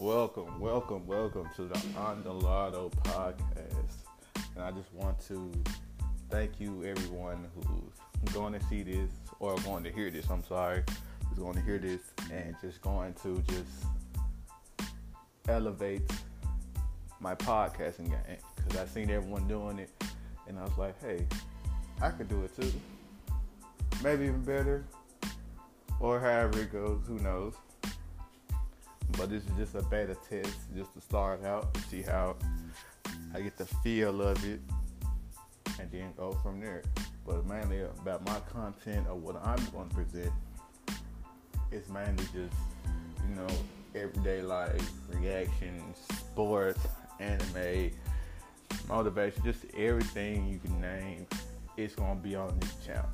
Welcome, welcome, welcome to the On podcast. And I just want to thank you, everyone who's going to see this or going to hear this. I'm sorry, who's going to hear this and just going to just elevate my podcasting game because I've seen everyone doing it, and I was like, hey, I could do it too. Maybe even better, or however it goes. Who knows? But this is just a beta test, just to start out to see how I get the feel of it, and then go from there. But mainly about my content or what I'm going to present, it's mainly just you know everyday life, reactions, sports, anime, motivation, just everything you can name. It's gonna be on this channel.